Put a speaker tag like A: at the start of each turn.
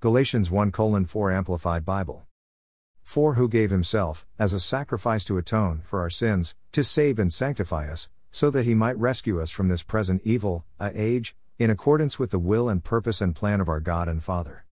A: Galatians 1 4 Amplified Bible. For who gave himself, as a sacrifice to atone for our sins, to save and sanctify us, so that he might rescue us from this present evil, a age, in accordance with the will and purpose and plan of our God and Father.